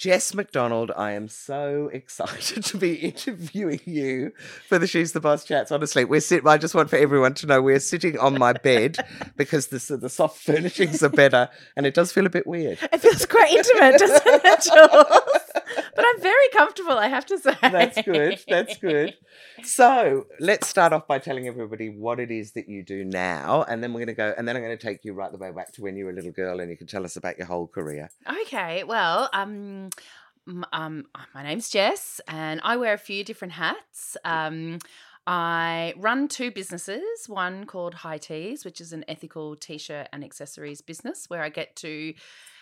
Jess McDonald, I am so excited to be interviewing you for the She's the Boss chats. Honestly, we're sitting. I just want for everyone to know we're sitting on my bed because the the soft furnishings are better, and it does feel a bit weird. It feels quite intimate, doesn't it, Jules? But I'm very comfortable, I have to say. That's good. That's good. So let's start off by telling everybody what it is that you do now, and then we're going to go, and then I'm going to take you right the way back to when you were a little girl, and you can tell us about your whole career. Okay, well, um, um, my name's Jess, and I wear a few different hats. Um, I run two businesses, one called High Tees, which is an ethical t shirt and accessories business where I get to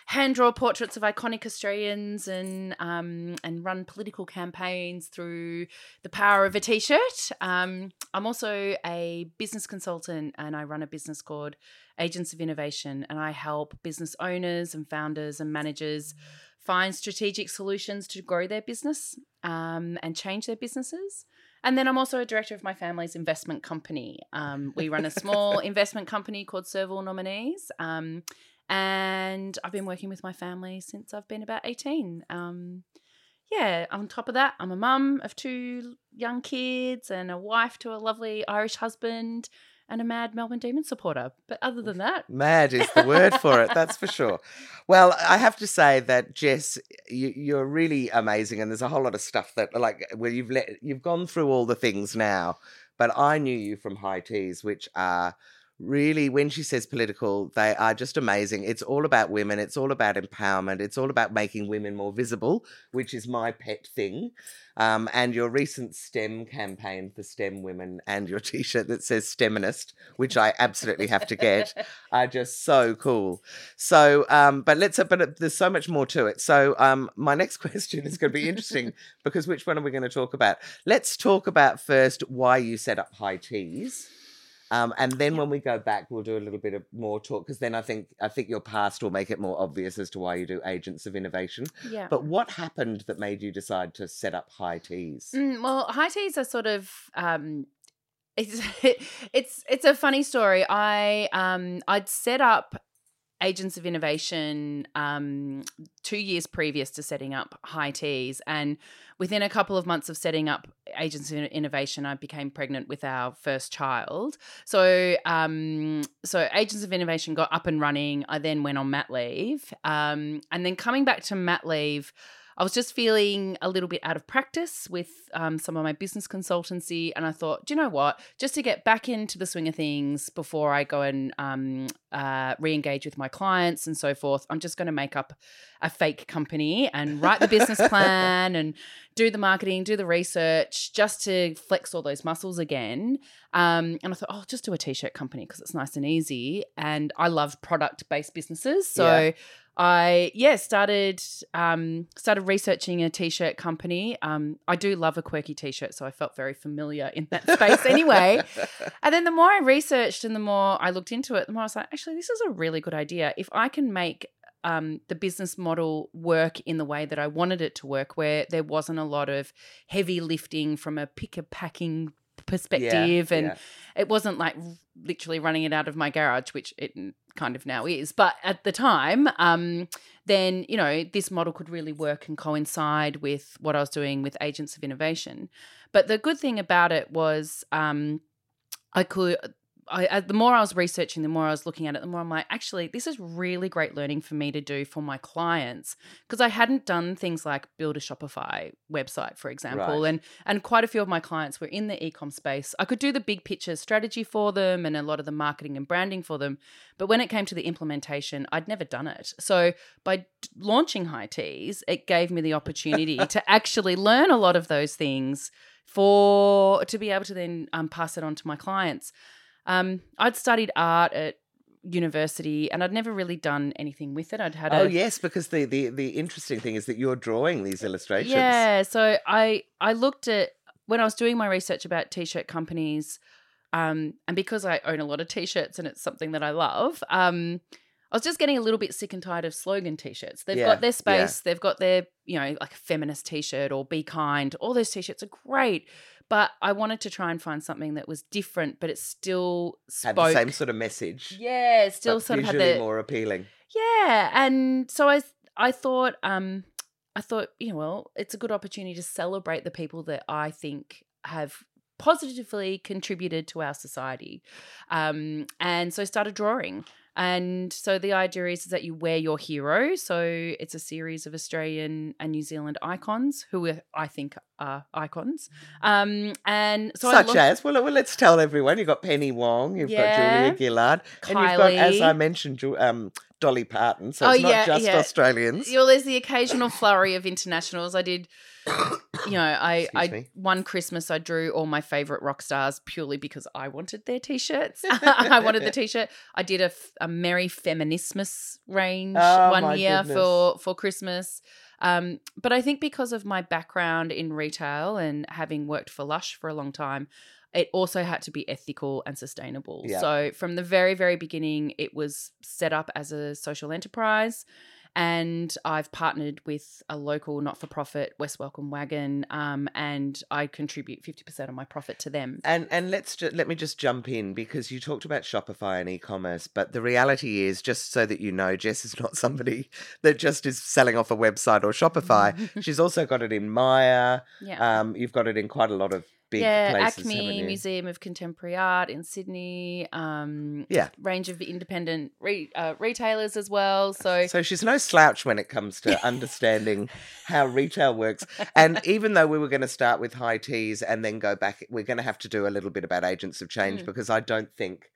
hand draw portraits of iconic Australians and um, and run political campaigns through the power of a t-shirt. Um, I'm also a business consultant and I run a business called Agents of Innovation and I help business owners and founders and managers find strategic solutions to grow their business um, and change their businesses. And then I'm also a director of my family's investment company. Um, we run a small investment company called Serval Nominees. Um, and I've been working with my family since I've been about 18. Um, yeah, on top of that, I'm a mum of two young kids and a wife to a lovely Irish husband and a mad Melbourne Demon supporter. But other than that, mad is the word for it. That's for sure. Well, I have to say that Jess, you, are really amazing, and there's a whole lot of stuff that, like, where you've let you've gone through all the things now. But I knew you from High Tees, which are really when she says political they are just amazing. It's all about women it's all about empowerment it's all about making women more visible which is my pet thing. Um, and your recent stem campaign for stem women and your t-shirt that says steminist which i absolutely have to get are just so cool. So um, but let's but there's so much more to it. So um, my next question is going to be interesting because which one are we going to talk about? Let's talk about first why you set up high tees um, and then when we go back, we'll do a little bit of more talk because then I think I think your past will make it more obvious as to why you do agents of innovation. Yeah. But what happened that made you decide to set up High Tees? Mm, well, High Tees are sort of um, it's it's it's a funny story. I um I'd set up Agents of Innovation um, two years previous to setting up High Tees. And within a couple of months of setting up Agents of Innovation, I became pregnant with our first child. So, um, so Agents of Innovation got up and running. I then went on mat leave. Um, and then coming back to mat leave, I was just feeling a little bit out of practice with um, some of my business consultancy. And I thought, do you know what? Just to get back into the swing of things before I go and um, uh, re engage with my clients and so forth, I'm just going to make up a fake company and write the business plan and do the marketing, do the research just to flex all those muscles again. Um, and I thought, oh, I'll just do a t shirt company because it's nice and easy. And I love product based businesses. So yeah. I yeah started um, started researching a t-shirt company. Um, I do love a quirky t-shirt, so I felt very familiar in that space anyway. and then the more I researched and the more I looked into it, the more I was like, actually, this is a really good idea. If I can make um, the business model work in the way that I wanted it to work, where there wasn't a lot of heavy lifting from a picker packing perspective, yeah, and yeah. it wasn't like literally running it out of my garage, which it kind of now is. But at the time, um, then, you know, this model could really work and coincide with what I was doing with Agents of Innovation. But the good thing about it was um, I could I, the more I was researching, the more I was looking at it, the more I'm like, actually, this is really great learning for me to do for my clients because I hadn't done things like build a Shopify website, for example, right. and and quite a few of my clients were in the ecom space. I could do the big picture strategy for them and a lot of the marketing and branding for them, but when it came to the implementation, I'd never done it. So by launching High Tees, it gave me the opportunity to actually learn a lot of those things for to be able to then um, pass it on to my clients. Um, I'd studied art at university and I'd never really done anything with it. I'd had Oh yes, because the, the the interesting thing is that you're drawing these illustrations. Yeah, so I I looked at when I was doing my research about t-shirt companies, um, and because I own a lot of t-shirts and it's something that I love, um, I was just getting a little bit sick and tired of slogan t-shirts. They've Yeah, got their yeah. space, they've got their, you know, like a feminist t-shirt or be kind. All those t-shirts are great, but I wanted to try and find something that was different, but it still Had the same sort of message. yeah, it still sort of had the more appealing. yeah, and so I I thought um I thought, you know, well, it's a good opportunity to celebrate the people that I think have positively contributed to our society. Um and so I started drawing. And so the idea is that you wear your hero. So it's a series of Australian and New Zealand icons who are, I think are icons. Um and so I Such looked- as, well, well, let's tell everyone. You've got Penny Wong, you've Yeah. got Julia Gillard, and you've got, as I mentioned, um, Dolly Parton. So Oh, it's not yeah, just yeah. Australians. Well, there's the occasional flurry of internationals. I did, you know, I, Excuse I me. one Christmas I drew all my favorite rock stars purely because I wanted their t-shirts. I wanted the t-shirt. I did a, a Merry Feminismus range Oh, one year goodness. for for Christmas. Um, but I think because of my background in retail and having worked for Lush for a long time, it also had to be ethical and sustainable. Yeah. So from the very, very beginning, it was set up as a social enterprise. And I've partnered with a local not for profit, West Welcome Wagon, um, and I contribute 50% of my profit to them. And and let's ju- let me just jump in because you talked about Shopify and e-commerce, but the reality is, just so that you know, Jess is not somebody that just is selling off a website or Shopify. She's also got it in Maya. yeah. Um, you've got it in quite a lot of big yeah, places, ACMI? Museum of Contemporary Art in Sydney. Um, Yeah. range of independent re- uh, retailers as well. So, So she's no slouch when it comes to understanding how retail works. And even though we were going to start with high teas and then go back, we're going to have to do a little bit about agents of change Mm. because I don't think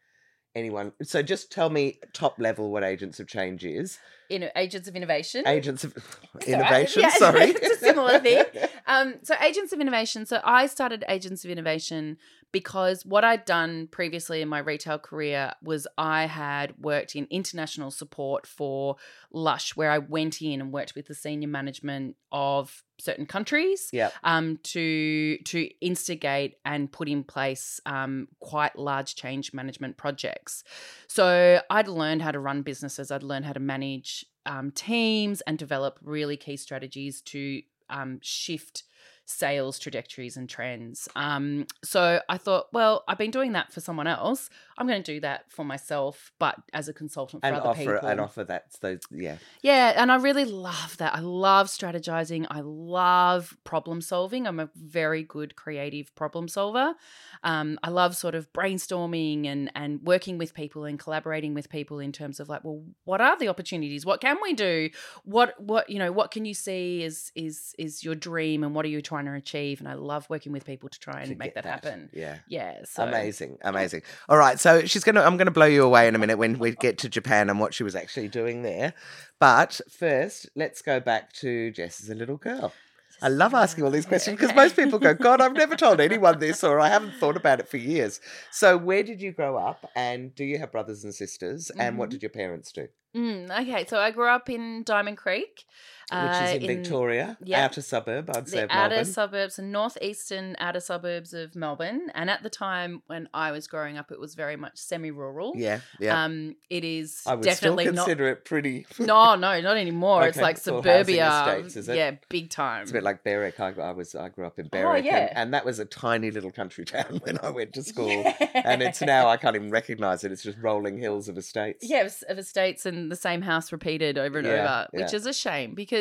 anyone. So just tell me top level what agents of change is. in agents of innovation. Agents of all right. innovation. Yeah, sorry, it's a similar thing. Um, so agents of innovation. So I started agents of innovation because what I'd done previously in my retail career was I had worked in international support for Lush, where I went in and worked with the senior management of certain countries Yeah. um, to to instigate and put in place um, quite large change management projects. So I'd learned how to run businesses. I'd learned how to manage um, teams and develop really key strategies to um, shift sales trajectories and trends. Um, so I thought, well, I've been doing that for someone else. I'm going to do that for myself, but as a consultant for And other offer people. and offer that. Those yeah. Yeah, and I really love that. I love strategizing. I love problem solving. I'm a very good creative problem solver. Um, I love sort of brainstorming and and working with people and collaborating with people in terms of like, well, what are the opportunities? What can we do? What what you know? What can you see is is is your dream and what are you trying to achieve? And I love working with people to try and to make get that, happen. Yeah. Yeah, so Amazing, amazing. All right, so she's gonna. I'm gonna blow you away in a minute when we get to Japan and what she was actually doing there. But first, let's go back to Jess as a little girl. I love asking all these questions because most people go, God, I've never told anyone this, or I haven't thought about it for years. So, where did you grow up, and do you have brothers and sisters, and what Mhm. did your parents do? Mm, okay, so I grew up in Diamond Creek, Which uh, is in, Victoria, yeah. outer suburb, I'd say, outer Melbourne. suburbs, the northeastern outer suburbs of Melbourne. And at the time when I was growing up, it was very much semi-rural. yeah, yeah. Um, it is I would definitely still not. consider it pretty. No, no, not anymore. it's Okay, like it's housing suburbia. estates, is it? Yeah, big time. It's a bit like Berwick. I, I was I grew up in Berwick, Oh, yeah. and, and that was a tiny little country town when I went to school. Yeah. And it's now I can't even recognise it. It's just rolling hills of estates. yeah, of- of estates and the same house repeated over and Yeah, over, which is a shame because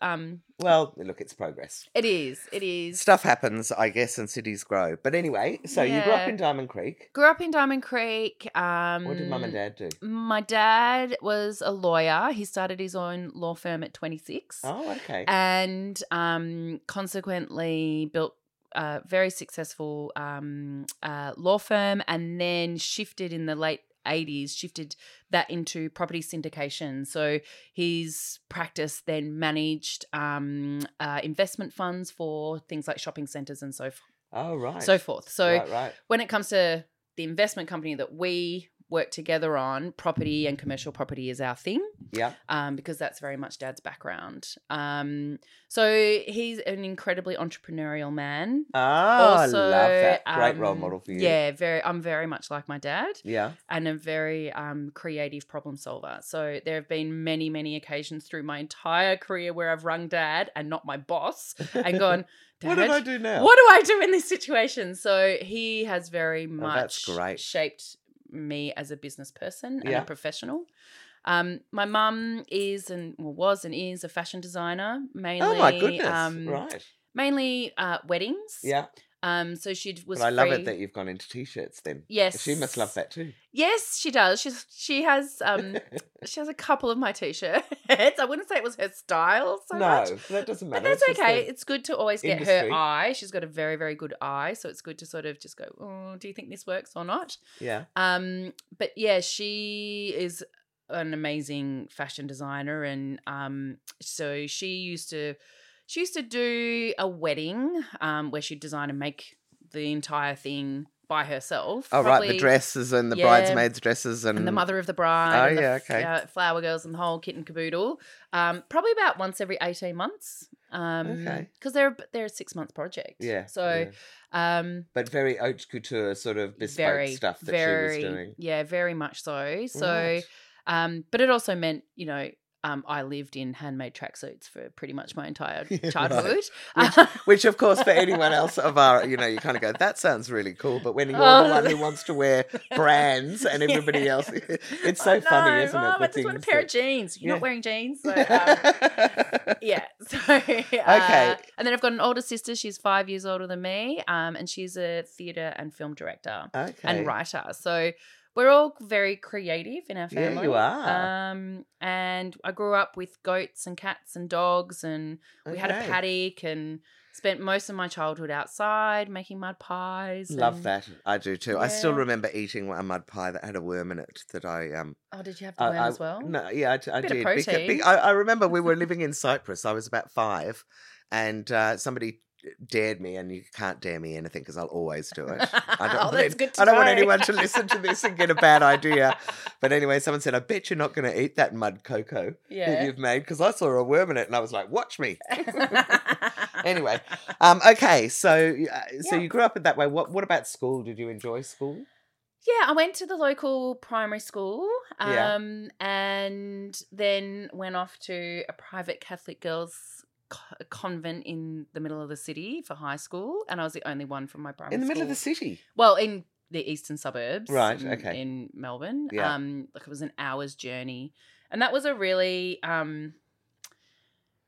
um, Well, look, it's progress. it is. It is. Stuff happens, I guess, and cities grow. But anyway, so you grew up in Diamond Creek. Grew up in Diamond Creek. Um, What did mum and dad do? My dad was a lawyer. He started his own law firm at 26 Oh, okay. and um, consequently built a very successful um, uh, law firm and then shifted in the late 80s, shifted that into property syndication. So his practice then managed um, uh, investment funds for things like shopping centres and so, f- oh, right. so forth. So right, right. when it comes to the investment company that we work together on property and commercial property is our thing Yeah. um, because that's very much dad's background. Um, so he's an incredibly entrepreneurial man. Oh, I Also, love that. Great role um, model for you. Yeah, very. I'm very much like my dad Yeah. and a very um, creative problem solver. So there have been many, many occasions through my entire career where I've rung dad and not my boss and gone, Dad, what did I do now? what do I do in this situation? So he has very Oh, much great. shaped me as a business person and Yeah. a professional. Um, my mum is and well, was and is a fashion designer, mainly. Oh my goodness. Um, right. Mainly uh, weddings. Yeah. Um, so she was. But I love free- it that you've gone into t-shirts then. Yes, She must love that too. Yes, she does. She's she has um she has a couple of my t-shirts. I wouldn't say it was her style so no, much. that doesn't matter. But that's It's okay. It's good to always get industry. her eye. She's got a very, very good eye. So it's good to sort of just go, oh, do you think this works or not? yeah. Um, but yeah, she is an amazing fashion designer. And um, so she used to she used to do a wedding um, where she'd design and make the entire thing by herself. Oh right, the dresses and the yeah, bridesmaids' dresses and, and the mother of the bride. Oh, and yeah, okay. uh, flower girls and the whole kit and caboodle. Um, probably about once every eighteen months. Um, Okay. because they're they're a six month project. Yeah. So, yeah. um, but very haute couture sort of bespoke very stuff that very she was doing. yeah, very much so. So, Right. um, but it also meant you know. Um, I lived in handmade tracksuits for pretty much my entire Right. childhood. Which, of course, for anyone else of our, you know, you kind of go, that sounds really cool. But when you're Oh. the one who wants to wear brands and everybody Yeah. else, it's so I funny, know. isn't it? Oh, the I just want a pair of jeans. You're Yeah. not wearing jeans. So, um, yeah. So okay, and then I've got an older sister. She's five years older than me, um, and she's a theatre and film director Okay. and writer. So we're all very creative in our family. Yeah, you are. Um, and I grew up with goats and cats and dogs, and we had a paddock and spent most of my childhood outside making mud pies. Love and- that. I do too. I still remember eating a mud pie that had a worm in it that I um Oh, did you have the worm I- as well? No, yeah, I, d- I Bit did. Beca- protein. be- I, I remember we were living in Cyprus. I was about five, and uh, somebody dared me, and you can't dare me anything because I'll always do it. I don't, Oh, want, that's any- good to I don't want anyone to listen to this and get a bad idea. But anyway, someone said, "I bet you're not going to eat that mud cocoa that you've made because I saw a worm in it," and I was like, "Watch me." Anyway, um, okay, so uh, so Yeah. you grew up in that way. What what about school? Did you enjoy school? Yeah, I went to the local primary school Yeah. um, and then went off to a private Catholic girls' co- convent in the middle of the city for high school. And I was the only one from my primary In the middle of the city. Well, in the eastern suburbs. Right, in- okay. In Melbourne. Yeah. Um, like it was an hour's journey. And that was a really. Um,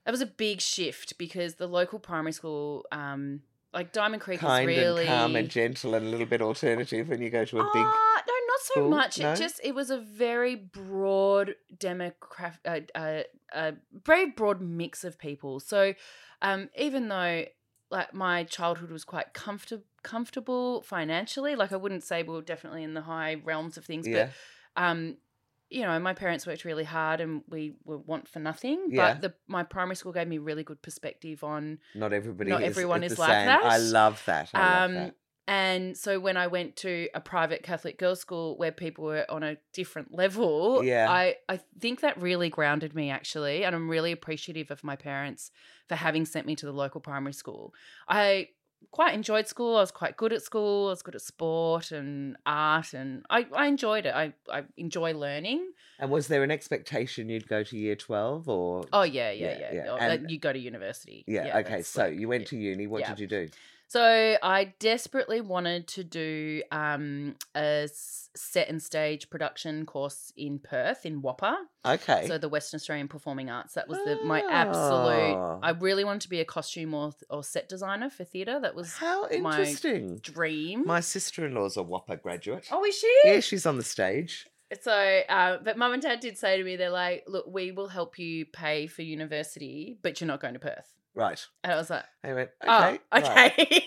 that was a big shift because the local primary school, um, like Diamond Creek, Kind is really and calm and gentle and a little bit alternative when you go to a big. Ah, no, not so school? much. No? It just it was a very broad demographic, uh, uh, uh, very broad mix of people. So, um, even though like my childhood was quite comfortable comfortable financially, like I wouldn't say we were definitely in the high realms of things, yeah. but um. You know, my parents worked really hard, and we were want for nothing. Yeah. But the my primary school gave me really good perspective on Not everybody. Not is, everyone is is like same. that. I love that. I Um, love that. And so when I went to a private Catholic girls' school where people were on a different level, Yeah. I, I think that really grounded me actually. And I'm really appreciative of my parents for having sent me to the local primary school. I quite enjoyed school. I was quite good at school. I was good at sport and art and I, I enjoyed it. I, I enjoy learning. And was there an expectation you'd go to year twelve or? Oh yeah, yeah, Yeah, yeah. yeah. Oh, And- you go to university. yeah. okay. So like- you went to uni. What yeah. did you do? So I desperately wanted to do um, a set and stage production course in Perth in WAAPA, Okay. so the Western Australian Performing Arts. That was the my absolute. I really wanted to be a costume or or set designer for theatre. That was How my interesting. dream. My sister-in-law's a WAAPA graduate. oh, is she? Yeah, she's on the stage. So, uh, but mum and dad did say to me, they're like, "Look, we will help you pay for university, but you're not going to Perth." Right. And I was like, I went. Oh, Okay. right. okay.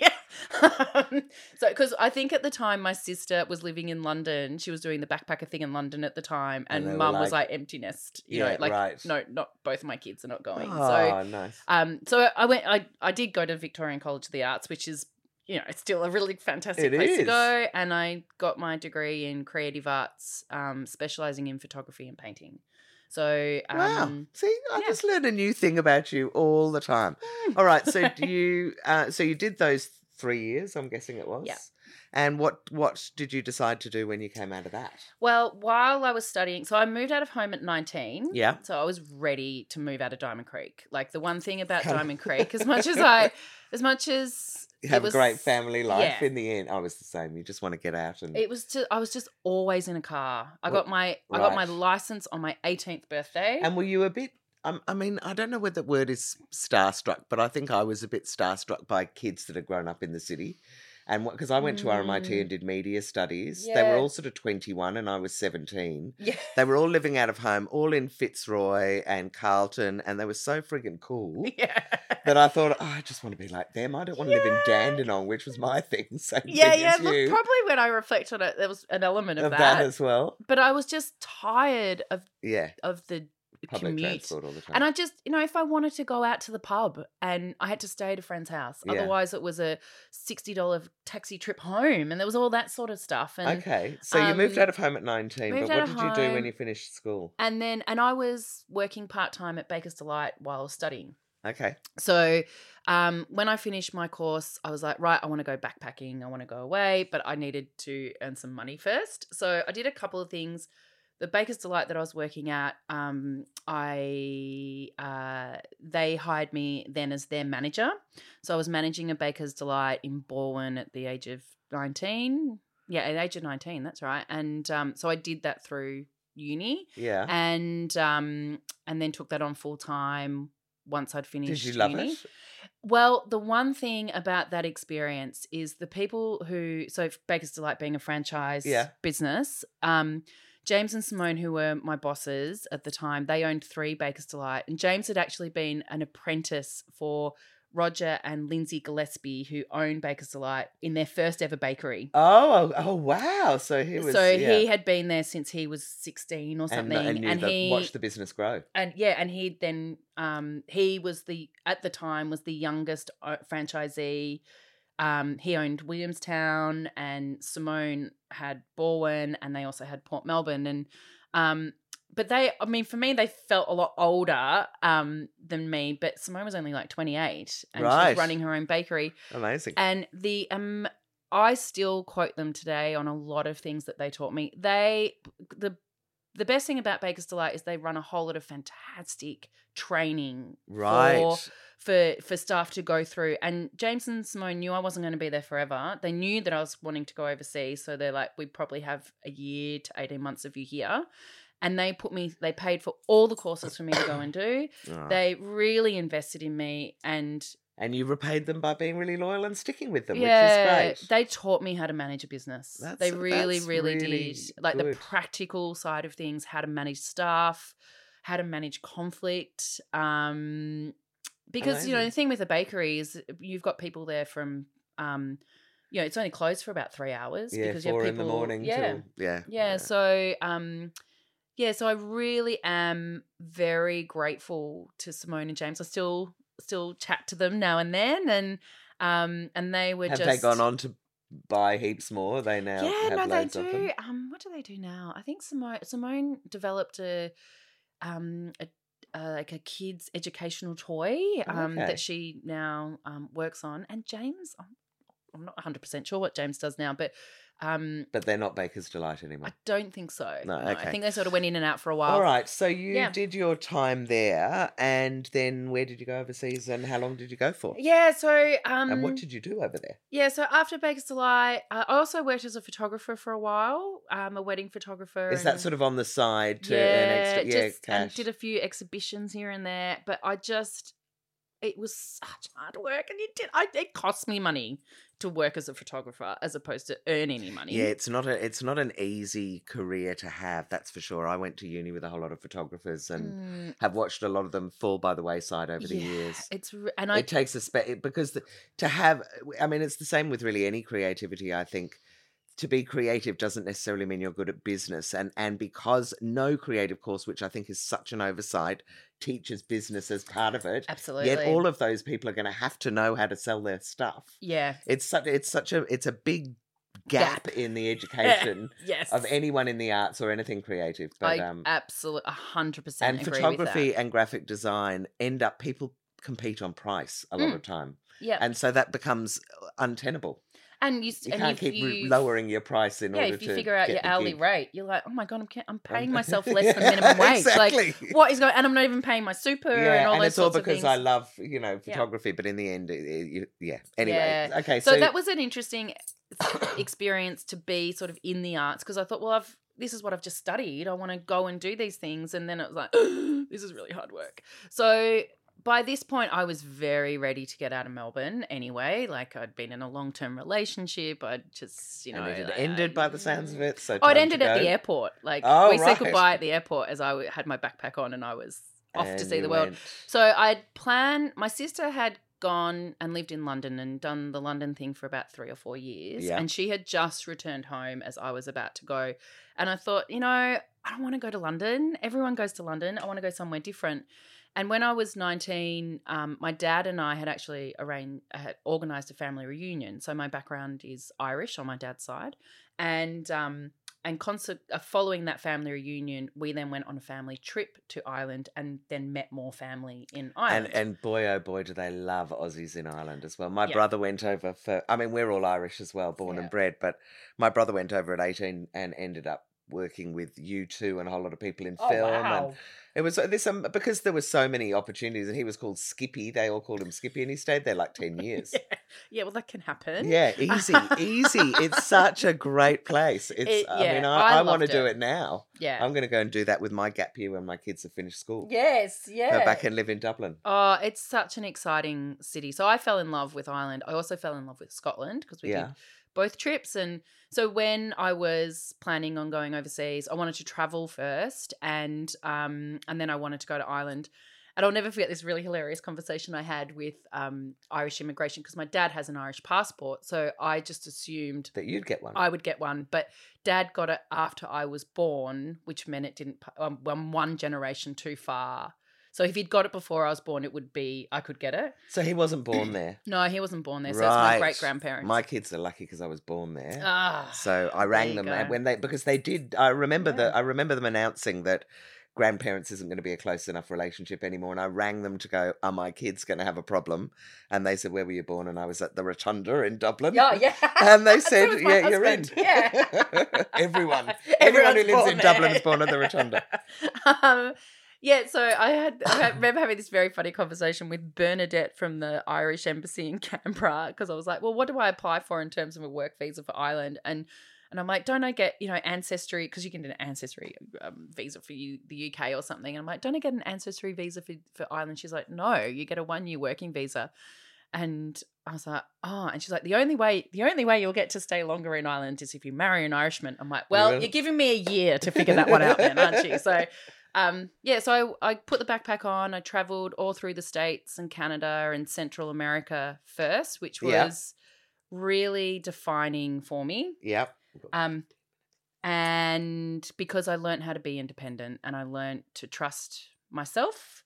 um, so, because I think at the time my sister was living in London, she was doing the backpacker thing in London at the time, And and, mum was like- like empty nest. You Yeah, know, like right. no, not both of my kids are not going. So, Oh, nice. um, so I went. I I did go to Victorian College of the Arts, which is you know, it's still a really fantastic It place to go. And I got my degree in creative arts, um, specializing in photography and painting. So, um, Wow. See, I yeah. just learn a new thing about you all the time. mm, All right. So do you? Uh, so you did those three years. I'm guessing it was. Yeah. And what what did you decide to do when you came out of that? well, while I was studying, so I moved out of home at 19. Yeah. So I was ready to move out of Diamond Creek. Like the one thing about Diamond Creek, as much as I, as much as have was- a great family life yeah. in the end. I was the same. You just want to get out and It was just I was just always in a car. I Well, got my I got my license on my 18th birthday. And were you a bit? Um, I mean, I don't know whether the word is starstruck, but I think I was a bit starstruck by kids that had grown up in the city. And because I went to RMIT Mm. and did media studies, they were all sort of 21 and I was 17. yeah. They were all living out of home, all in Fitzroy and Carlton, and they were so friggin' cool Yeah. that I thought, oh, I just want to be like them. I don't want to live in Dandenong, which was my thing. Same Yeah, thing yeah. Look, probably when I reflect on it, there was an element of, of that. that as well. But I was just tired of Yeah, of the public commute. transport all the time. And I just, you know, if I wanted to go out to the pub and I had to stay at a friend's house, Yeah. otherwise it was a sixty dollar taxi trip home, and there was all that sort of stuff. And okay, so you moved um, out of home at 19, but what did you do when you finished school? and then and I was working part time at Bakers Delight while studying. Okay. So um, when I finished my course, I was like, right, I want to go backpacking. I want to go away, but I needed to earn some money first. So I did a couple of things. The Bakers Delight that I was working at, um, I uh, they hired me then as their manager. So I was managing a Bakers Delight in Bowen at the age of nineteen. Yeah, at the age of nineteen. That's right. And um, so I did that through uni, Yeah. and um, and then took that on full time once I'd finished. Did you love uni. it? Well, the one thing about that experience is the people who so Bakers Delight being a franchise Yeah. business. Um, James and Simone, who were my bosses at the time, they owned three Bakers Delight, and James had actually been an apprentice for Roger and Lindsay Gillespie, who owned Bakers Delight in their first ever bakery. Oh, oh, oh, wow. So he was. so yeah. he had been there since he was sixteen or something, and, and the, he watched the business grow. and yeah, and he then um he was the at the time was the youngest uh, franchisee. Um, he owned Williamstown, and Simone had Bowen, and they also had Port Melbourne, and um, but they, I mean, for me, they felt a lot older um than me. But Simone was only like twenty eight, and she was running her own bakery, Amazing. and the um, I still quote them today on a lot of things that they taught me. They the the best thing about Bakers Delight is they run a whole lot of fantastic training right. for for for staff to go through. And James and Simone knew I wasn't going to be there forever. They knew that I was wanting to go overseas, so they're like, we probably have a year to eighteen months of you here. And they put me, they paid for all the courses for me to go and do. Right. They really invested in me, and and you repaid them by being really loyal and sticking with them, yeah, which is great. they taught me how to manage a business. they really, that's really, really did. Like the practical side of things, how to manage staff, how to manage conflict. Um, because you know the thing with a bakery is you've got people there from, um, you know, it's only closed for about three hours yeah, because you four have in people. the morning. yeah, till, yeah, yeah. So, um, yeah. So I really am very grateful to Simone and James. I still still chat to them now and then, and um, and they were Have just they gone on to buy heaps more? They now yeah, have no, they loads of do. Um, what do they do now? I think Simone Simone developed a um a uh, like a kids educational toy um Okay. that she now um works on, and James. I'm, I'm not 100 percent sure what James does now, but um, But they're not Bakers Delight anymore. I don't think so. No, I okay. think they sort of went in and out for a while. All right, so you Yeah. did your time there, and then where did you go overseas, and how long did you go for? Yeah, so um, and what did you do over there? yeah, so after Bakers Delight, uh, I also worked as a photographer for a while, um, a wedding photographer. Is that sort of on the side to yeah, earn extra? Yeah, just, and cash. did a few exhibitions here and there, but I just it was such hard work, and it did. I, it cost me money to work as a photographer as opposed to earn any money. Yeah, it's not a it's not an easy career to have. That's for sure. I went to uni with a whole lot of photographers and Mm, have watched a lot of them fall by the wayside over the yeah, years. It's and I it takes a spe- because the, to have. I mean, it's the same with really any creativity. I think to be creative doesn't necessarily mean you're good at business and and because no creative course which i think is such an oversight teaches business as part of it Absolutely. yet all of those people are going to have to know how to sell their stuff yeah. it's such it's such a it's a big Gap. gap in the education Yes. of anyone in the arts or anything creative but I um absolutely a hundred percent and agree photography and graphic design end up people compete on price a lot Mm. of time Yeah. and so that becomes untenable And you, you and can't keep you lowering your price in yeah, order if you to figure out your hourly gig. rate, you're like, oh my god, I'm I'm paying myself less than minimum wage. exactly. Like, what is going? And I'm not even paying my super yeah, and all and those it's all because. I love you know Yeah. photography, but in the end, it, it, yeah. Anyway, Yeah. okay, so, so, that was an interesting experience to be sort of in the arts because I thought, well, I've this is what I've just studied. I want to go and do these things, and then it was like, this is really hard work. So by this point, I was very ready to get out of Melbourne. Anyway, like I'd been in a long term relationship. I'd just you know and it had like, ended by the sounds of it. So Oh, it ended at the airport. Like Oh, we said goodbye at the airport as I had my backpack on and I was off to see the world. went- So I'd planned. My sister had gone and lived in London and done the London thing for about three or four years, Yeah. and she had just returned home as I was about to go. And I thought, you know, I don't want to go to London. Everyone goes to London. I want to go somewhere different. And when I was 19, um, my dad and I had actually arranged, had organized a family reunion. So my background is Irish on my dad's side. And um, and concert, uh, following that family reunion, we then went on a family trip to Ireland and then met more family in Ireland. And and boy oh boy do they love Aussies in Ireland as well. My Yeah. brother went over for I mean we're all Irish as well, born Yeah. and bred, but my brother went over at eighteen and ended up working with U2 and a whole lot of people in oh, film and it was uh, this um, because there were so many opportunities and he was called Skippy, they all called him Skippy and he stayed there like ten years. yeah. yeah, well, that can happen. Yeah, easy, easy. It's such a great place. It's. It- I yeah, mean, I I, I, want to do it. it now. Yeah. I'm going to go and do that with my gap year when my kids have finished school. yes, yeah. Go back and live in Dublin. Oh, it's such an exciting city. So I fell in love with Ireland. I also fell in love with Scotland because we Yeah. did both trips. And so when I was planning on going overseas, I wanted to travel first, and um, and then I wanted to go to Ireland. And I'll never forget this really hilarious conversation I had with um, Irish immigration because my dad has an Irish passport. So I just assumed That you'd get one. I would get one, but dad got it after I was born, which meant it didn't, um, one generation too far. So if he'd got it before I was born, it would be, I could get it. so he wasn't born there. No, he wasn't born there. So it's my great grandparents. My kids are lucky because I was born there. Ah. So I rang them go. when they because they did. I remember Yeah. the I remember them announcing that grandparents isn't going to be a close enough relationship anymore. And I rang them to go, "Are my kids going to have a problem?" And they said, "Where were you born?" And I was at the Rotunda in Dublin. Yeah, yeah. And they said, my "Yeah, you're in." Yeah. Everyone. Everyone who lives in Dublin is born at the Rotunda. um, yeah, so I had I remember having this very funny conversation with Bernadette from the Irish embassy in Canberra because I was like, well, what do I apply for in terms of a work visa for Ireland? And and I'm like, don't I get you know ancestry because you can get an ancestry um, visa for you, the UK or something? And I'm like, don't I get an ancestry visa for for Ireland? She's like, no, you get a one year working visa. And I was like, oh, and she's like, the only way, the only way you'll get to stay longer in Ireland is if you marry an Irishman. I'm like, well, Really? you're giving me a year to figure that one out, then, aren't you? So, um, yeah, so I, I put the backpack on. I traveled all through the states and Canada and Central America first, which Yeah. was really defining for me. Yep. Um, and because I learned how to be independent and I learned to trust myself.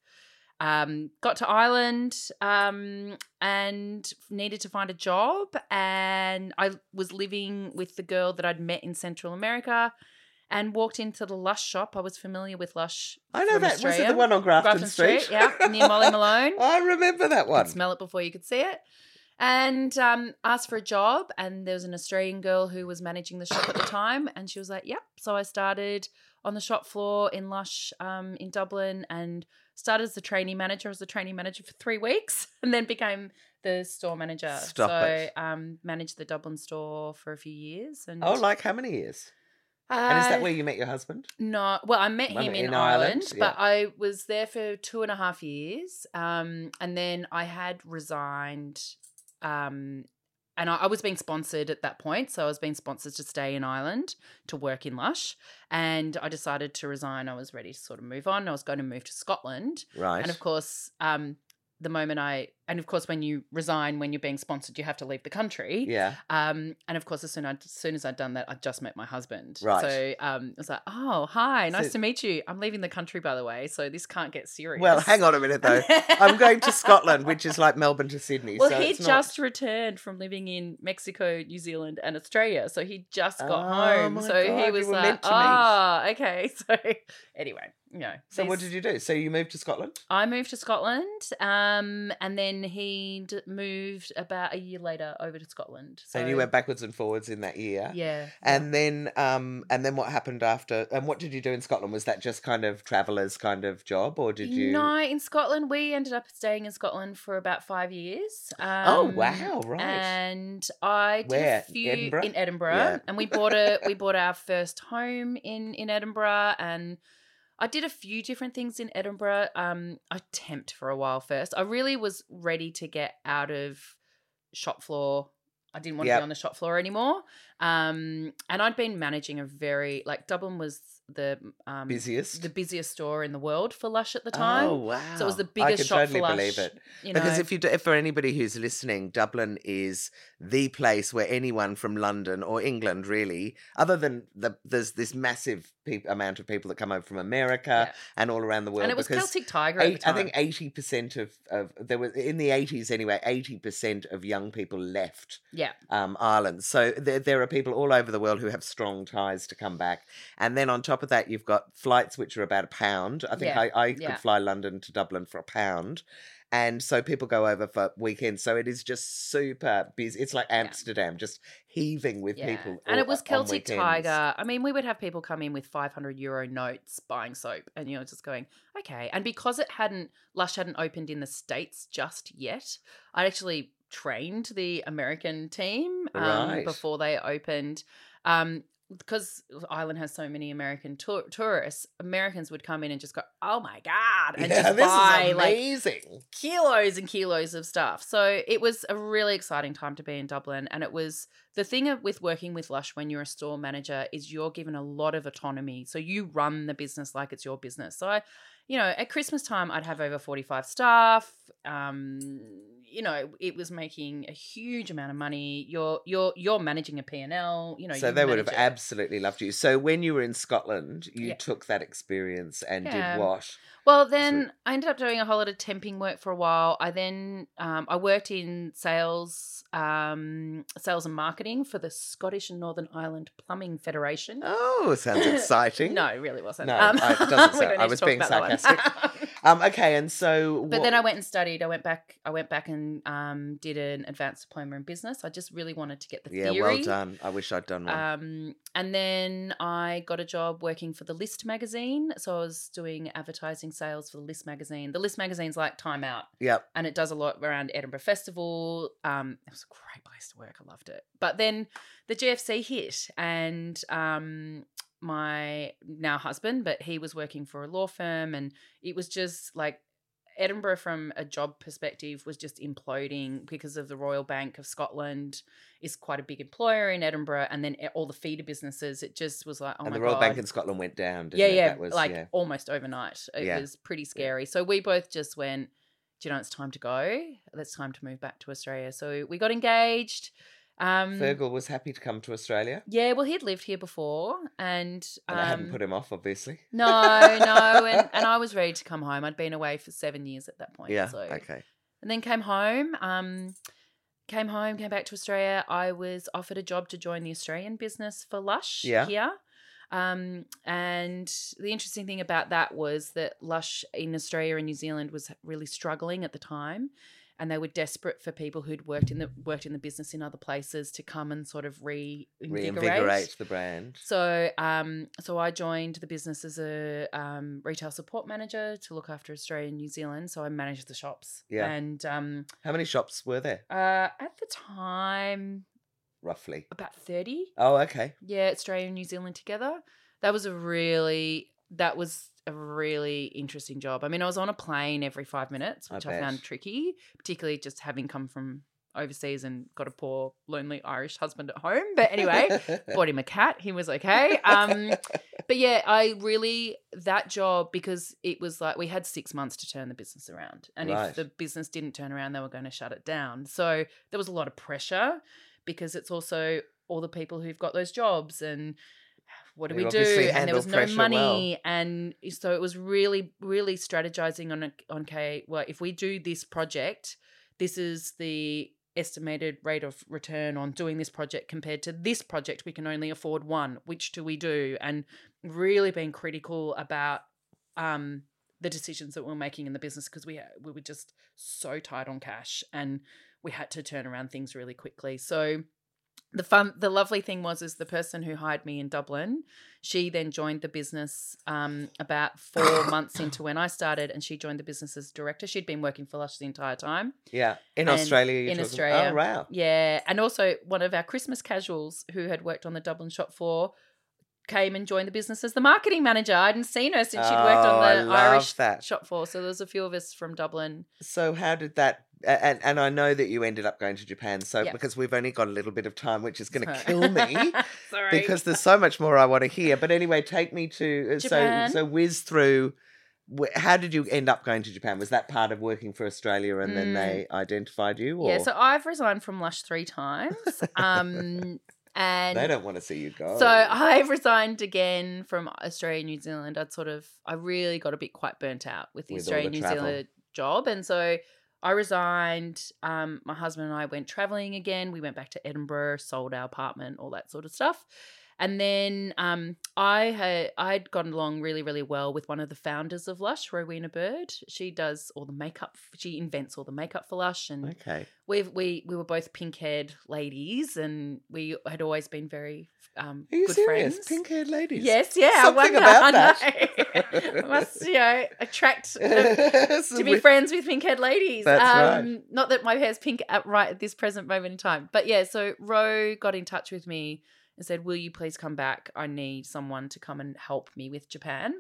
Um, got to Ireland um, and needed to find a job. And I was living with the girl that I'd met in Central America and walked into the Lush shop. I was familiar with Lush. I know that. Was it the one on Grafton, Grafton Street, Street? yeah, near Molly Malone. I remember that Could one. smell it before you could see it. And um, asked for a job, and there was an Australian girl who was managing the shop at the time, and she was like, "Yep." So I started on the shop floor in Lush um, in Dublin, and started as the trainee manager. I was the trainee manager for three weeks, and then became the store manager. Stop so it. um, managed the Dublin store for a few years. And Oh, like how many years? And is uh, that where you met your husband? no, well, I met Well, him in, in Ireland, Ireland, but I was there for two and a half years, um, and then I had resigned, um, and I, I was being sponsored at that point, so I was being sponsored to stay in Ireland to work in Lush, and I decided to resign. I was ready to sort of move on. I was going to move to Scotland, Right. and of course, um, the moment I, and of course, when you resign, when you're being sponsored, you have to leave the country. Yeah. Um, and of course, as soon as, as soon as I'd done that, I just met my husband. Right. So um, I was like, "Oh, hi, nice So- to meet you. I'm leaving the country, by the way, so this can't get serious." Well, hang on a minute though. I'm going to Scotland, which is like Melbourne to Sydney. Well, so he it's not- just returned from living in Mexico, New Zealand, and Australia, so he just got Oh home. So God, he was like, meant to meet. "Ah, okay." So anyway, you know. So what did you do? So you moved to Scotland? I moved to Scotland, um, and then he d- moved about a year later over to Scotland. So and you went backwards and forwards in that year. yeah, And then, um, and then what happened after? And what did you do in Scotland? Was that just kind of traveller's kind of job, or did you? No, in Scotland, we ended up staying in Scotland for about five years. Oh, Um, wow, right. And I did Where? a few Edinburgh? in Edinburgh, Yeah. and we bought a we bought our first home in in Edinburgh, and I did a few different things in Edinburgh. Um, I temped for a while first. I really was ready to get out of shop floor. I didn't want to be on the shop floor anymore. Um, and I'd been managing a very like Dublin was the um busiest? the busiest store in the world for Lush at the time. Oh wow! So it was the biggest shop totally for Lush. believe it. You Because if you do, if for anybody who's listening, Dublin is the place where anyone from London or England, really, other than the there's this massive peop amount of people that come over from America Yeah. and all around the world. and it was Celtic Tiger at eight, I think eighty percent of, of there was in the eighties anyway. Eighty percent of young people left yeah, um, Ireland. So there, there are people all over the world who have strong ties to come back. And then on top of that, you've got flights which are about a pound. I think Yeah, I, I yeah. could fly London to Dublin for a pound. And so people go over for weekends. So it is just super busy. It's like Amsterdam, just heaving with yeah. people. and all- it was Celtic. Tiger. I mean, we would have people come in with 500 euro notes buying soap, and you know, just going, okay. And because it hadn't, Lush hadn't opened in the states just yet, I'd actually trained the American team um, Right. before they opened. Um, because Ireland has so many American tour- tourists, Americans would come in and just go, "Oh my god!" and yeah, just this buy is like amazing. kilos and kilos of stuff. So it was a really exciting time to be in Dublin. And it was the thing with working with Lush when you're a store manager is you're given a lot of autonomy. So you run the business like it's your business. So I, you know, at Christmas time, I'd have over 45 staff. Um, you know, it was making a huge amount of money. You're you're you're managing a P&L, you know. so you they would have it. absolutely loved you. So when you were in Scotland, you Yeah. took that experience and Yeah. did what? Well, then I ended up doing a whole lot of temping work for a while. I then um, I worked in sales, um, sales and marketing for the Scottish and Northern Ireland Plumbing Federation. Oh, sounds exciting. no, it really wasn't. No, Um, I- it doesn't sound- I was being about that one. sarcastic. Um, okay, and so but what- then I went and studied. I went back. I went back and um, did an advanced diploma in business. I just really wanted to get the Yeah, theory. well done. I wish I'd done one. Um, and then I got a job working for the List magazine. So I was doing advertising sales for the List magazine. The List magazine's like Time Out, yep. and it does a lot around Edinburgh Festival. Um, it was a great place to work. I loved it. But then the GFC hit, and um, my now husband, but he was working for a law firm, and it was just like Edinburgh from a job perspective was just imploding because of the Royal Bank of Scotland is quite a big employer in Edinburgh, and then e- all the feeder businesses. It just was like, oh and my the Royal god, Bank in Scotland went down. Yeah, it? yeah, That was, like yeah. almost overnight. It Yeah. was pretty scary. So we both just went, do you know, it's time to go. It's time to move back to Australia. So we got engaged. Um, Fergal was happy to come to Australia, yeah, well, he'd lived here before, and and um, I hadn't put him off, obviously. no, no, and, and I was ready to come home. I'd been away for seven years at that point. yeah. So Okay. and then came home. Um, came home, came back to Australia. I was offered a job to join the Australian business for Lush Yeah. here. Um, and the interesting thing about that was that Lush in Australia and New Zealand was really struggling at the time, and they were desperate for people who'd worked in the worked in the business in other places to come and sort of reinvigorate. Reinvigorate the brand. So, um, so I joined the business as a um, retail support manager to look after Australia and New Zealand. So I managed the shops. Yeah. And um, How many shops were there, uh, at the time, roughly? about thirty. Oh, okay. Yeah, Australia and New Zealand together. That was a really that was a really interesting job. I mean, I was on a plane every five minutes, which I, found tricky, particularly just having come from overseas and got a poor, lonely Irish husband at home. But anyway, bought him a cat. He was okay. Um, but yeah, I really that job because it was like we had six months to turn the business around, and Right. if the business didn't turn around, they were going to shut it down. So there was a lot of pressure because it's also all the people who've got those jobs and what do You we do? And there was no money, and so it was really, really strategizing on a, on okay, well, if we do this project, this is the estimated rate of return on doing this project compared to this project we can only afford one. Which do we do? And really being critical about um the decisions that we we're making in the business because we we were just so tight on cash and we had to turn around things really quickly. So the fun the lovely thing was is the person who hired me in dublin she then joined the business um, about four months into when i started and she joined the business as director she'd been working for lush the entire time Yeah, in And Australia. In Australia. Oh wow. yeah, and also one of our Christmas casuals who had worked on the Dublin shop floor came and joined the business as the marketing manager. I hadn't seen her since she'd worked Oh, on the Irish that. shop floor. So there was a few of us from Dublin. So how did that? And and I know that you ended up going to Japan. So Yeah. because we've only got a little bit of time, which is going to kill me. Sorry. because there's so much more I want to hear. But anyway, take me to uh, Japan. so so whiz through. How did you end up going to Japan? Was that part of working for Australia, and then Mm. they identified you? Or yeah, so I've resigned from Lush three times. Um, and they don't want to see you go. So I've resigned again from Australia New Zealand. I'd sort of I really got a bit quite burnt out with the With Australia the New travel. Zealand job. And so I resigned. Um, my husband and I went traveling again. We went back to Edinburgh, sold our apartment, all that sort of stuff. And then um, I had I'd gotten along really really well with one of the founders of Lush, Rowena Bird. She does all the makeup. She invents all the makeup for Lush, and okay, we've we we were both pink haired ladies, and we had always been very um, are you good serious? friends. Pink haired ladies. Yes, yeah. I Something wonder, about I that. know. Must you know attract uh, to be we- friends with pink haired ladies. That's right. um, Not that my hair's pink at right at this present moment in time, but yeah. So Ro got in touch with me and said, "Will you please come back? I need someone to come and help me with Japan."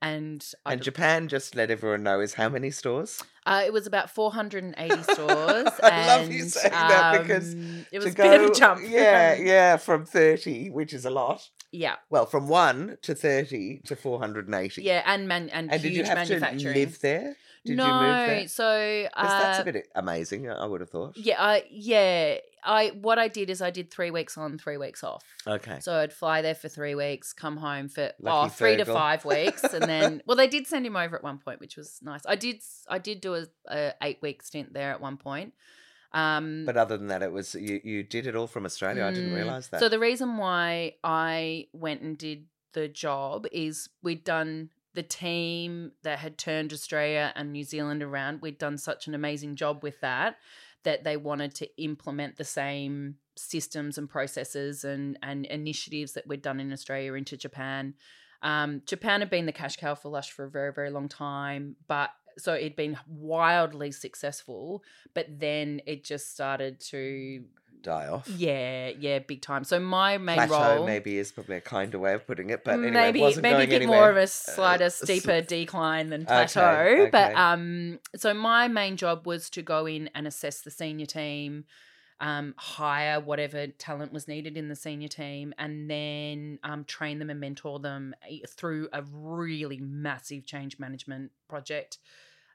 And I and Japan, just let everyone know, is how many stores? uh, it was about 480 stores. I love you and, saying that because um, it To was a bit of a jump. Yeah, yeah, from 30, which is a lot. yeah, Well, from 1 to 30 to 480. yeah, and man and, And did huge you have to live there? Did no, you move there? so uh, that's a bit amazing, I would have thought. Yeah, I yeah. I what I did is I did three weeks on, three weeks off. Okay. So I'd fly there for three weeks, come home for Lucky oh, three to five weeks, and then well, they did send him over at one point, which was nice. I did I did do a, a eight week stint there at one point. Um, But other than that, it was you, you did it all from Australia. I didn't Mm. realize that. So the reason why I went and did the job is we'd done the team that had turned Australia and New Zealand around. We'd done such an amazing job with that that they wanted to implement the same systems and processes and and initiatives that we'd done in Australia into Japan. Um, Japan had been the cash cow for Lush for a very very long time, but so it'd been wildly successful. But then it just started to Die off. yeah, yeah, big time. So my main Plateau role, maybe is probably a kinder way of putting it, but anyway, maybe wasn't maybe a bit anywhere. more of a slighter, s- steeper decline than Okay, plateau. But um, so my main job was to go in and assess the senior team, um, hire whatever talent was needed in the senior team, and then um, train them and mentor them eh, through a really massive change management project.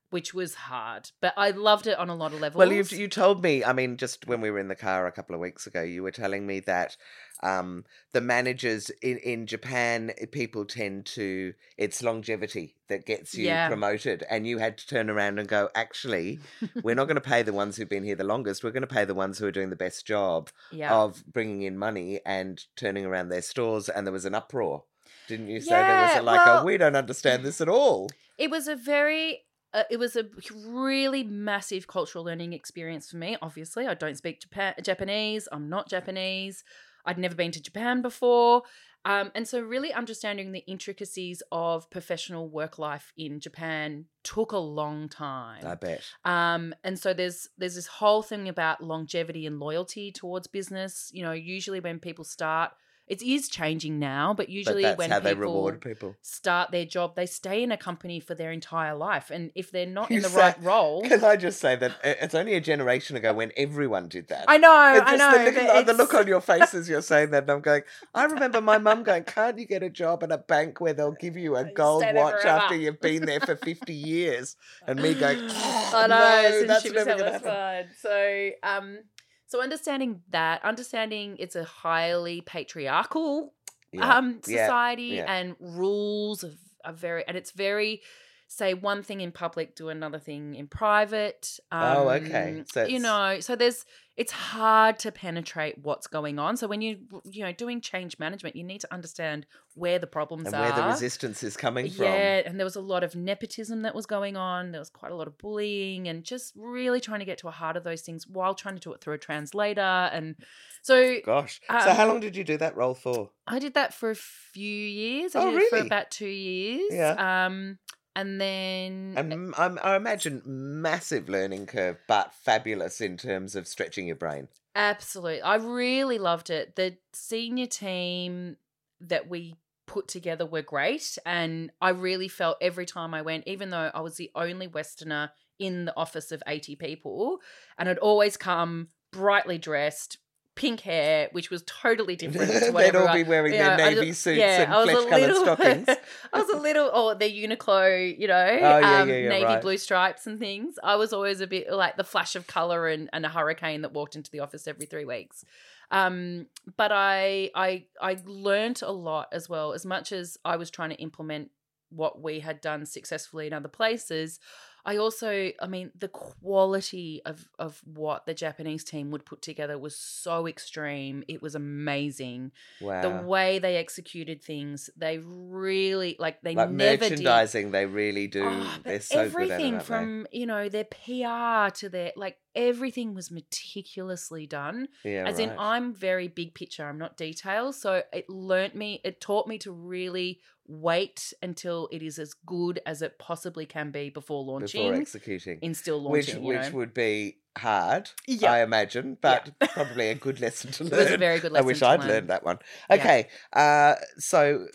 Which was hard, but I loved it on a lot of levels. Well, you've, you told me, I mean, just when we were in the car a couple of weeks ago, you were telling me that um, the managers in, in Japan, eh, people tend to, it's longevity that gets you Yeah. promoted. And you had to turn around and go, actually, we're not going to pay the ones who've been here the longest. We're going to pay the ones who are doing the best job yeah. of bringing in money and turning around their stores. And there was an uproar. Didn't you say there was a, like a, well- we don't understand this at all? It was a very uh, it was a really massive cultural learning experience for me. Obviously, I don't speak Japan- Japanese. I'm not Japanese. I'd never been to Japan before. Um, and so, really understanding the intricacies of professional work life in Japan took a long time. I bet. Um, and so there's there's this whole thing about longevity and loyalty towards business. You know, usually when people start it is changing now, but usually but when people people. start their job, they stay in a company for their entire life, and if they're not You in the say- right role, Can I just say that it's only a generation ago when everyone did that. I know, It's I know. The look, the look on your faces you're saying that, and I'm going, I remember my mum going, Can't you get a job at a bank where they'll give you a gold watch after you've been there for 50 years? And me going, I know, no, that's never going to happen. So, um, so understanding that, understanding it's a highly patriarchal Yeah. um yeah, society yeah. and rules of are very and it's very say one thing in public do another thing in private um, Oh, okay. So you know so there's it's hard to penetrate what's going on so when you you know doing change management you need to understand where the problems and are where the resistance is coming from. yeah, and there was a lot of nepotism that was going on. There was quite a lot of bullying, and just really trying to get to the heart of those things while trying to do it through a translator. And so Gosh. so, how Um, long did you do that role for? I did that for a few years. I Oh, did it for about two years. Yeah. Um, and then uh And m- I'm, I imagine massive learning curve, but fabulous in terms of stretching your brain. Absolutely. I really loved it. The senior team that we put together were great. And I really felt every time I went, even though I was the only Westerner in the office of 80 people, and I'd always come brightly dressed, pink hair, which was totally different to what They'd all be wearing their navy just- suits yeah, and I was a flesh coloured stockings. I was a little, or the Uniqlo, you know, Oh, yeah, um, yeah, navy right. blue stripes and things. I was always a bit like the flash of color and, and a hurricane that walked into the office every three weeks. Um, but I, I, I learnt a lot as well. As much as I was trying to implement what we had done successfully in other places, I also, I mean, the quality of of what the Japanese team would put together was so extreme. It was amazing Wow. the way they executed things they really like they like never merchandising, they really do. did Oh, They're so good at it, everything from you know their pr to their like everything was meticulously done Yeah, as in i'm very big picture i'm not detail so it learnt me it taught me to really wait until it is as good as it possibly can be before launching before executing, in still which launching you which know? would be hard, Yeah. I imagine, but probably a good lesson to it learn. was a very good lesson I wish I'd learn. learned that one. Yeah. Okay, uh, so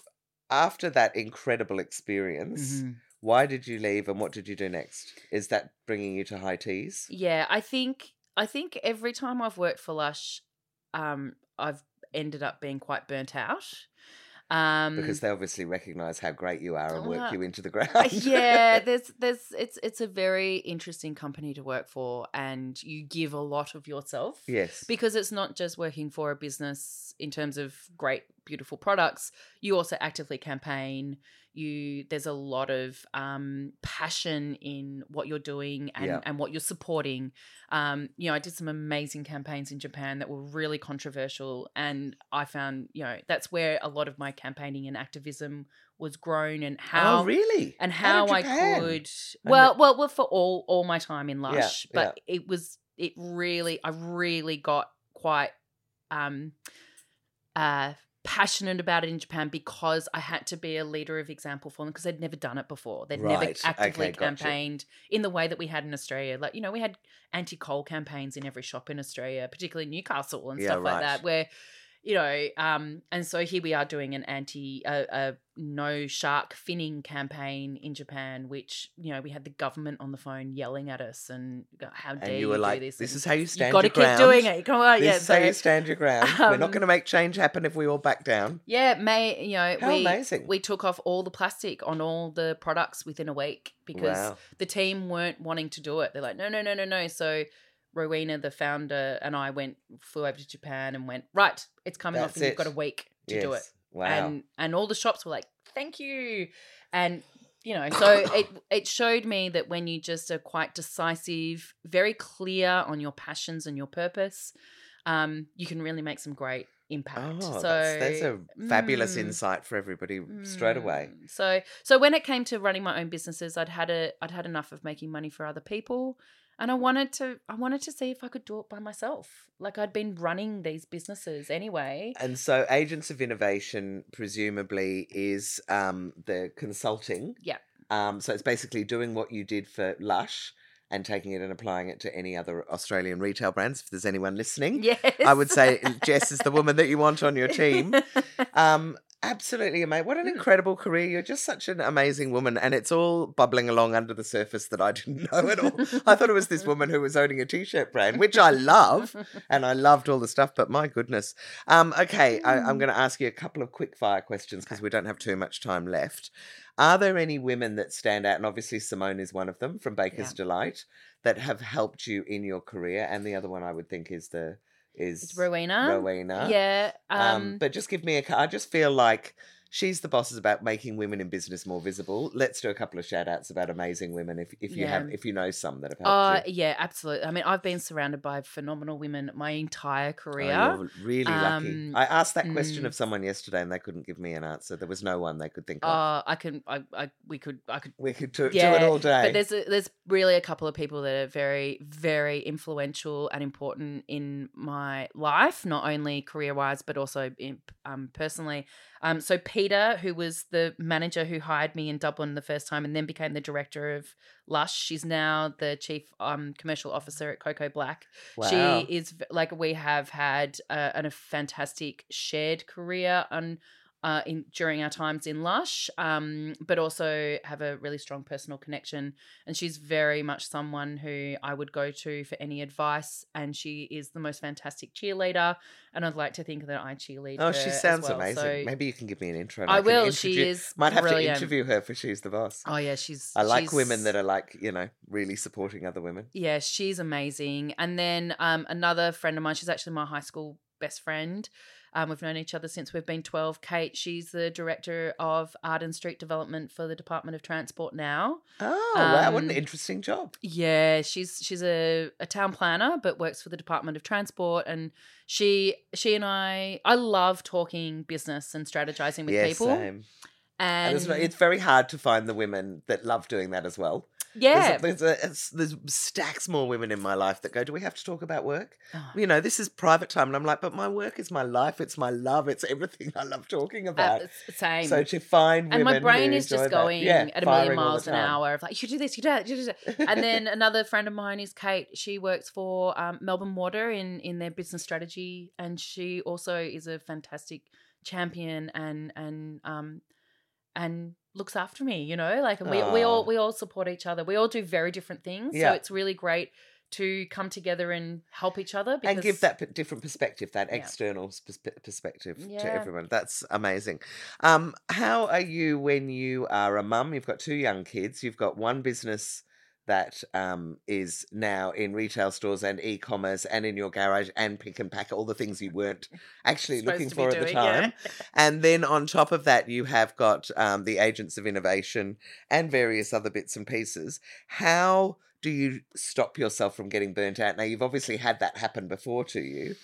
after that incredible experience, Mhm. Why did you leave, and what did you do next? Is that bringing you to High Tees? Yeah, I think I think every time I've worked for Lush, um, I've ended up being quite burnt out. Um, Because they obviously recognise how great you are and work Uh, you into the ground. yeah, there's there's it's it's a very interesting company to work for, and you give a lot of yourself yes. because it's not just working for a business in terms of great beautiful products you also actively campaign you there's a lot of um, passion in what you're doing and, Yeah. and what you're supporting um, you know i did some amazing campaigns in japan that were really controversial and i found you know that's where a lot of my campaigning and activism was grown and how oh, really? and how I could well well well for all all my time in Yeah, Lush but it was it really I really got quite um uh passionate about it in Japan because I had to be a leader of example for them because they'd never done it before they'd never actively okay, gotcha. campaigned in the way that we had in Australia like you know we had anti-coal campaigns in every shop in Australia particularly Newcastle and Yeah, stuff right. like that where you know um and so here we are doing an anti a, a no shark finning campaign in japan which you know we had the government on the phone yelling at us and how dare And you, you were do this this is how you stand. you got to keep doing it come on This yeah is how you stand your ground. We're not um, going to make change happen if we all back down. yeah may you know How we amazing. we took off all the plastic on all the products within a week because wow. the team weren't wanting to do it. They're like, no, no, no, no, no. So Rowena, the founder, and I went flew over to Japan and went, right, it's coming off That's and you've got a week to do it. Wow. And and all the shops were like, thank you. And you know, so it it showed me that when you just are quite decisive, very clear on your passions and your purpose, um, you can really make some great impact. Oh, so that's, that's a fabulous mm, insight for everybody straight away. Mm. So so when it came to running my own businesses, I'd had a I'd had enough of making money for other people. And I wanted to I wanted to see if I could do it by myself. Like I'd been running these businesses anyway. And so, Agents of Innovation presumably is um, the consulting. Yeah. Um, so it's basically doing what you did for Lush, and taking it and applying it to any other Australian retail brands. If there's anyone listening, Yes. I would say Jess is the woman that you want on your team. Um, absolutely amazing. What an Mm. incredible career. You're just such an amazing woman. And it's all bubbling along under the surface that I didn't know at all. I thought it was this woman who was owning a t shirt brand, which I love. And I loved all the stuff, but my goodness. Um, okay, I, I'm going to ask you a couple of quick fire questions because we don't have too much time left. Are there any women that stand out? And obviously, Simone is one of them from Bakers Yeah. Delight that have helped you in your career. And the other one I would think is the is It's Rowena. Rowena. Yeah. Um, Um, but just give me a. I just feel like she's the boss is about making women in business more visible. Let's do a couple of shout outs about amazing women if, if you have if you know some that have uh, helped you. yeah, absolutely. I mean, I've been surrounded by phenomenal women my entire Oh, career. you're really lucky. Um, I asked that question mm. of someone yesterday and they couldn't give me an answer. There was no one they could think of. Uh, I can, I, I, we could, I could we could do, do it all day. But there's a, there's really a couple of people that are very very influential and important in my life, not only career wise but also in, um, personally. Um, so Peta, who was the manager who hired me in Dublin the first time and then became the director of Lush, she's now the chief um, commercial officer at Koko Black. wow. She is like we have had a, an- a fantastic shared career on uh, in during our times in Lush, um, but also have a really strong personal connection. And she's very much someone who I would go to for any advice. And she is the most fantastic cheerleader. And I'd like to think that I cheerlead. Oh, she sounds well. amazing. So Maybe you can give me an intro. and I will. She is Might have brilliant. to interview her for She's the Boss. Oh yeah, she's. I like women that are like you know really supporting other women. Yeah, she's amazing. And then um, another friend of mine, she's actually my high school best friend. Um, we've known each other since we've been 12. Kate, she's the director of Art and Street Development for the Department of Transport now. Oh wow, what an Um, interesting job. Yeah, she's she's a, a town planner but works for the Department of Transport and she she and I I love talking business and strategizing with yeah, people. same. And And, it's, it's very hard to find the women that love doing that as well. Yeah. There's, a, there's, a, there's stacks more women in my life that go, Do we have to talk about work? Oh, You know, this is private time. And I'm like, But my work is my life. It's my love. It's everything I love talking uh, about. it's- same. so to find women. and my brain is just going yeah, at a million firing all the miles an hour of like you do this you do that you do that and then another friend of mine is kate she works for um, melbourne water in in their business strategy and she also is a fantastic champion and and um and looks after me you know like we, we all we all support each other we all do very different things Yeah. so it's really great to come together and help each other because and give that p- different perspective, that Yeah. external perspe- perspective Yeah. to everyone. That's amazing. Um, how are you when you are a mum? You've got two young kids. You've got one business that um, is now in retail stores and e-commerce and in your garage and pick and pack all the things you weren't actually supposed looking for at the doing, yeah. time. And then on top of that, you have got um, the agents of innovation and various other bits and pieces. How do you stop yourself from getting burnt out? Now, you've obviously had that happen before to you.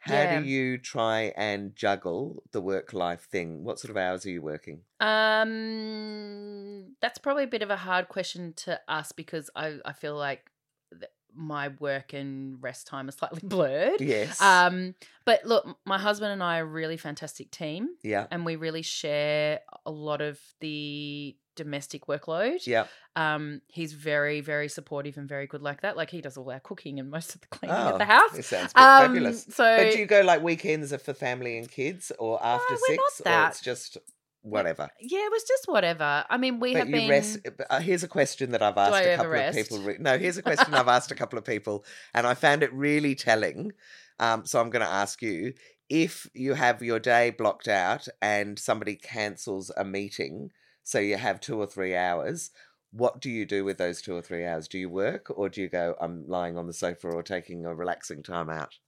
How Yeah. do you try and juggle the work life thing? What sort of hours are you working? Um, that's probably a bit of a hard question to ask because I, I feel like th- my work and rest time are slightly blurred. Yes. Um, but look, my husband and I are a really fantastic team, yeah. and we really share a lot of the domestic workload. Yeah. Um, he's very, very supportive and very good like that. Like he does all our cooking and most of the cleaning Oh, at the house. It sounds Um, fabulous. so But do you go like weekends for family and kids or after six? Or it's just whatever? yeah, it was just whatever. I mean, we but have been. rest. Uh, here's a question that I've asked a couple of people. Re- no, here's a question I've asked a couple of people, and I found it really telling. Um, so I'm going to ask you: if you have your day blocked out and somebody cancels a meeting, so you have two or three hours. What do you do with those two or three hours? Do you work or do you go, I'm lying on the sofa or taking a relaxing time out?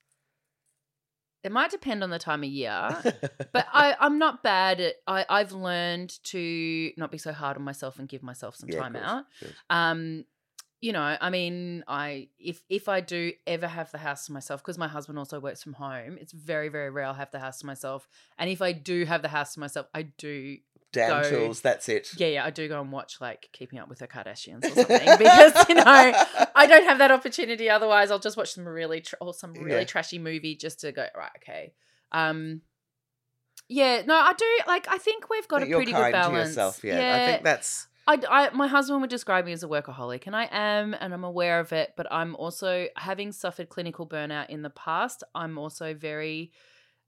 It might depend on the time of year. but I, I'm not bad at I, I've learned to not be so hard on myself and give myself some Yeah, time out. Um, you know, I mean, I if if I do ever have the house to myself, because my husband also works from home, it's very, very rare I'll have the house to myself. And if I do have the house to myself, I do Damn go- tools, that's it. yeah, yeah, I do go and watch like Keeping Up with the Kardashians or something because you know I don't have that opportunity. Otherwise, I'll just watch some really tr- or some really Yeah. trashy movie just to go right. Okay, um, yeah, no, I do like. I think we've got But a pretty good balance. yourself, yeah. I think that's I, I, my husband would describe me as a workaholic, and I am, and I'm aware of it. But I'm also having suffered clinical burnout in the past. I'm also very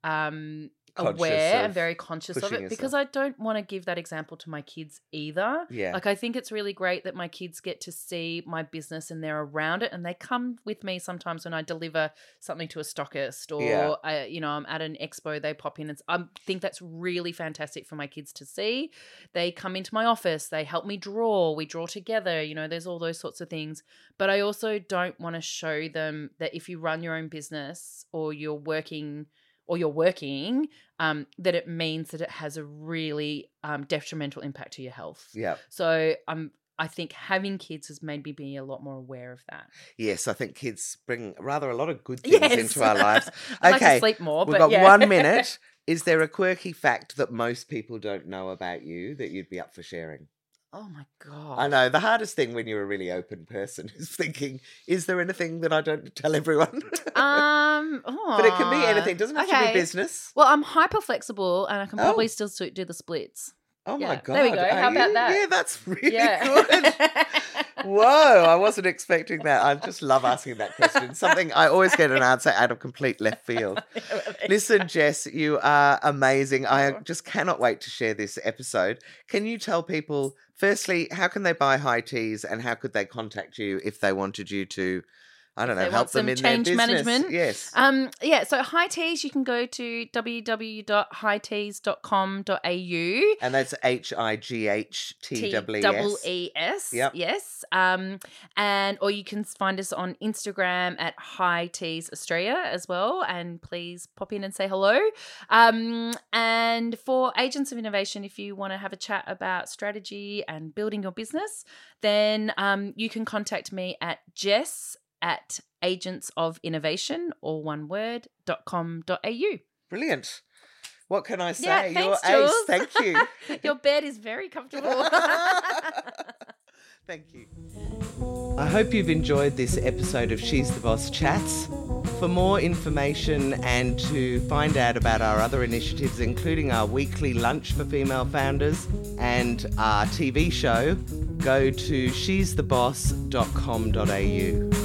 um, aware and very conscious of it because I don't want to give that example to my kids either. Yeah. Like I think it's really great that my kids get to see my business and they're around it and they come with me sometimes when I deliver something to a stockist or Yeah. I, you know I'm at an expo they pop in and I think that's really fantastic for my kids to see. They come into my office, they help me draw, we draw together, you know, there's all those sorts of things. But I also don't want to show them that if you run your own business or you're working or you're working, um, that it means that it has a really um, detrimental impact to your health. Yeah. So I'm. I think having kids has made me be a lot more aware of that. Yes, I think kids bring rather a lot of good things Yes. into our lives. Like Okay, to sleep more. We've but got yeah. one minute. Is there a quirky fact that most people don't know about you that you'd be up for sharing? Oh my god! I know the hardest thing when you're a really open person is thinking, is there anything that I don't tell everyone? Um, but it can be anything. Doesn't have to be business. Well, I'm hyper flexible, and I can Oh. probably still do the splits. Oh my god! there we go. are How about that? Yeah, that's really Yeah. good. Whoa, I wasn't expecting that. I just love asking that question. Something I always get an answer out of complete left field. Listen, Jess, you are amazing. I Oh. just cannot wait to share this episode. Can you tell people, firstly, how can they buy High Tees and how could they contact you if they wanted you to, I don't know, help them in their change business? management? Yes. Um, yeah, so High Tees, you can go to www.hightees.com.au. and that's H I G H T W E S. E S. Yep. Yes. Um, and or you can find us on Instagram at High Tees Australia as well. And please pop in and say hello. Um, and for Agents of Innovation, if you want to have a chat about strategy and building your business, then um, you can contact me at Jess at agents of innovation or one word dot com dot au. Brilliant. What can I say? Yeah, You're thanks, ace. Jules. Thank you. Your bed is very comfortable. Thank you. I hope you've enjoyed this episode of She's the Boss Chats. For more information and to find out about our other initiatives, including our weekly lunch for female founders and our TV show, go to she'stheboss.com.au.